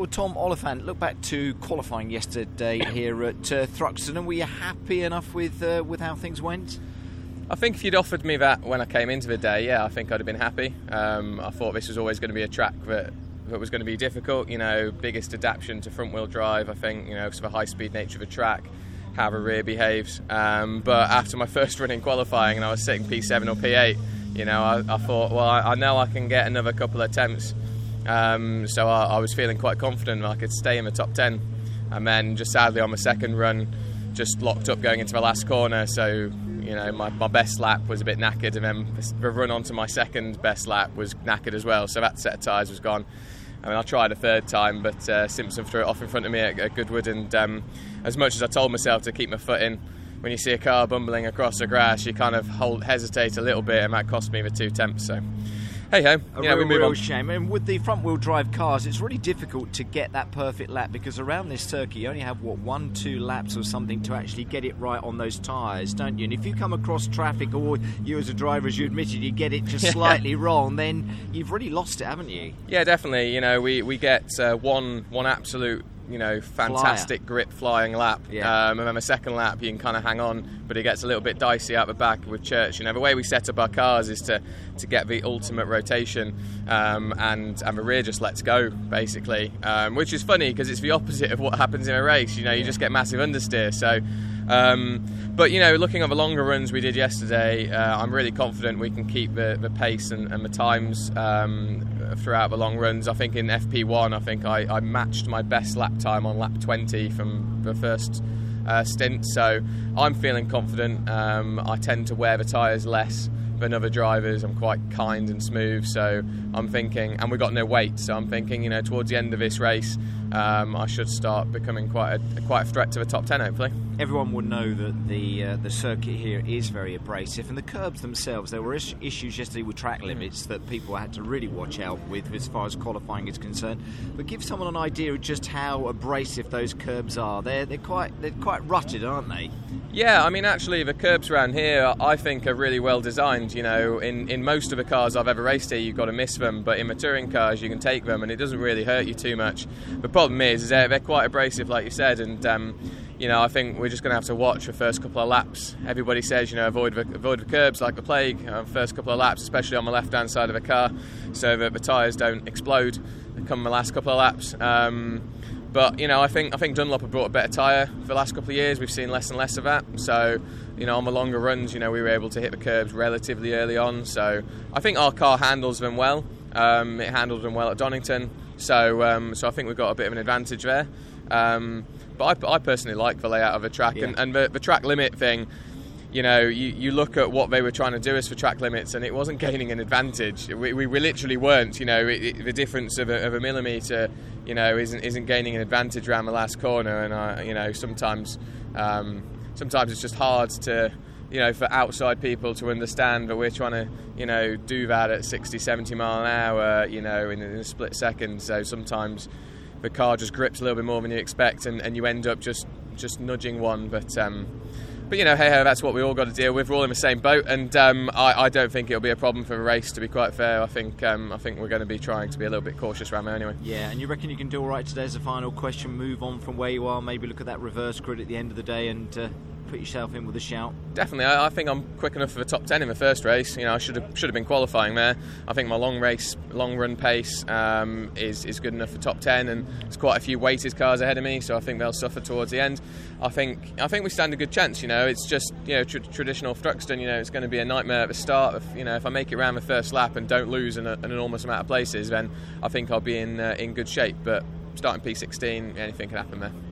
Well, Tom Oliphant, look back to qualifying yesterday here at uh, Thruxton, were you happy enough with uh, with how things went? I think if you'd offered me that when I came into the day, yeah, I think I'd have been happy. Um, I thought this was always going to be a track that that was going to be difficult. You know, biggest adaptation to front wheel drive. I think you know, sort of high speed nature of the track, how the rear behaves. Um, but after my first run in qualifying, and I was sitting P7 or P8, you know, I, I thought, well, I, I, know I can get another couple of attempts. Um, so I, I, was feeling quite confident I could stay in the top 10. And then just sadly on my second run, just locked up going into the last corner. So you know, my, my best lap was a bit knackered, and then the run onto my second best lap was knackered as well. So that set of tyres was gone. I mean, I tried a third time, but uh, Simpson threw it off in front of me at, at Goodwood, and um, as much as I told myself to keep my foot in, when you see a car bumbling across the grass, you kind of hold, hesitate a little bit, and that cost me the two temps. So hey ho, a real, we move real on. shame. And with the front wheel drive cars, it's really difficult to get that perfect lap because around this circuit, you only have what one, two laps or something to actually get it right on those tyres, don't you? And if you come across traffic or you as a driver, as you admitted, you get it just slightly wrong, then you've really lost it, haven't you? Yeah, definitely. You know, we we get uh, one one absolute you know, fantastic Flyer. grip flying lap. Yeah. Um, and then the second lap, you can kind of hang on, but it gets a little bit dicey out the back with Church. You know, the way we set up our cars is to, to get the ultimate rotation, um, and and the rear just lets go basically, um, which is funny because it's the opposite of what happens in a race. You know, you just get massive understeer. So. Um, but you know, looking at the longer runs we did yesterday, uh, I'm really confident we can keep the, the pace and, and the times um, throughout the long runs. I think in FP1, I think I, I matched my best lap time on lap 20 from the first uh, stint. So I'm feeling confident. Um, I tend to wear the tyres less than other drivers. I'm quite kind and smooth, so I'm thinking, and we've got no weight, so I'm thinking, you know, towards the end of this race, um, I should start becoming quite a quite a threat to the top ten, hopefully. Everyone would know that the uh, the circuit here is very abrasive, and the curbs themselves. There were is- issues yesterday with track limits that people had to really watch out with as far as qualifying is concerned. But give someone an idea of just how abrasive those curbs are. They're they're quite they're quite rutted, aren't they? Yeah, I mean, actually, the curbs around here I think are really well designed. You know, in in most of the cars I've ever raced here, you've got to miss them, but in the touring cars you can take them, and it doesn't really hurt you too much. But problem is, is they're, quite abrasive, like you said, and um, you know I think we're just going to have to watch the first couple of laps. Everybody says you know avoid the, avoid the curbs like the plague. Uh, first couple of laps, especially on the left-hand side of the car, so that the tyres don't explode. Come the last couple of laps. Um, but you know, I think I think Dunlop have brought a better tyre for the last couple of years. We've seen less and less of that. So, you know, on the longer runs, you know, we were able to hit the curbs relatively early on. So, I think our car handles them well. Um, it handled them well at Donington. So, um, so I think we've got a bit of an advantage there. Um, but I, I, personally like the layout of the track yeah. and, and the, the, track limit thing. You know, you, you look at what they were trying to do as for track limits, and it wasn't gaining an advantage. We, we, we literally weren't. You know, it, it, the difference of a, of a, millimeter, you know, isn't isn't gaining an advantage around the last corner. And I, you know, sometimes um, sometimes it's just hard to you know, for outside people to understand that we're trying to, you know, do that at 60, 70 mile an hour, you know, in, in a split second. So sometimes the car just grips a little bit more than you expect, and, and you end up just just nudging one. But um, but you know, hey ho, that's what we all got to deal with. We're all in the same boat, and um, I, I, don't think it'll be a problem for the race. To be quite fair, I think um, I think we're going to be trying to be a little bit cautious around there anyway. Yeah, and you reckon you can do all right today as a final question? Move on from where you are, maybe look at that reverse grid at the end of the day, and uh, put yourself in with a shout? Definitely. I, I, think I'm quick enough for the top ten in the first race. You know, I should have should have been qualifying there. I think my long race, long run pace um, is is good enough for top ten, and there's quite a few weighted cars ahead of me, so I think they'll suffer towards the end. I think I think we stand a good chance. You know, it's just you know tr- traditional Thruxton. You know, it's going to be a nightmare at the start. If you know if I make it around the first lap and don't lose an, an enormous amount of places, then I think I'll be in uh, in good shape. But starting P16, anything can happen there.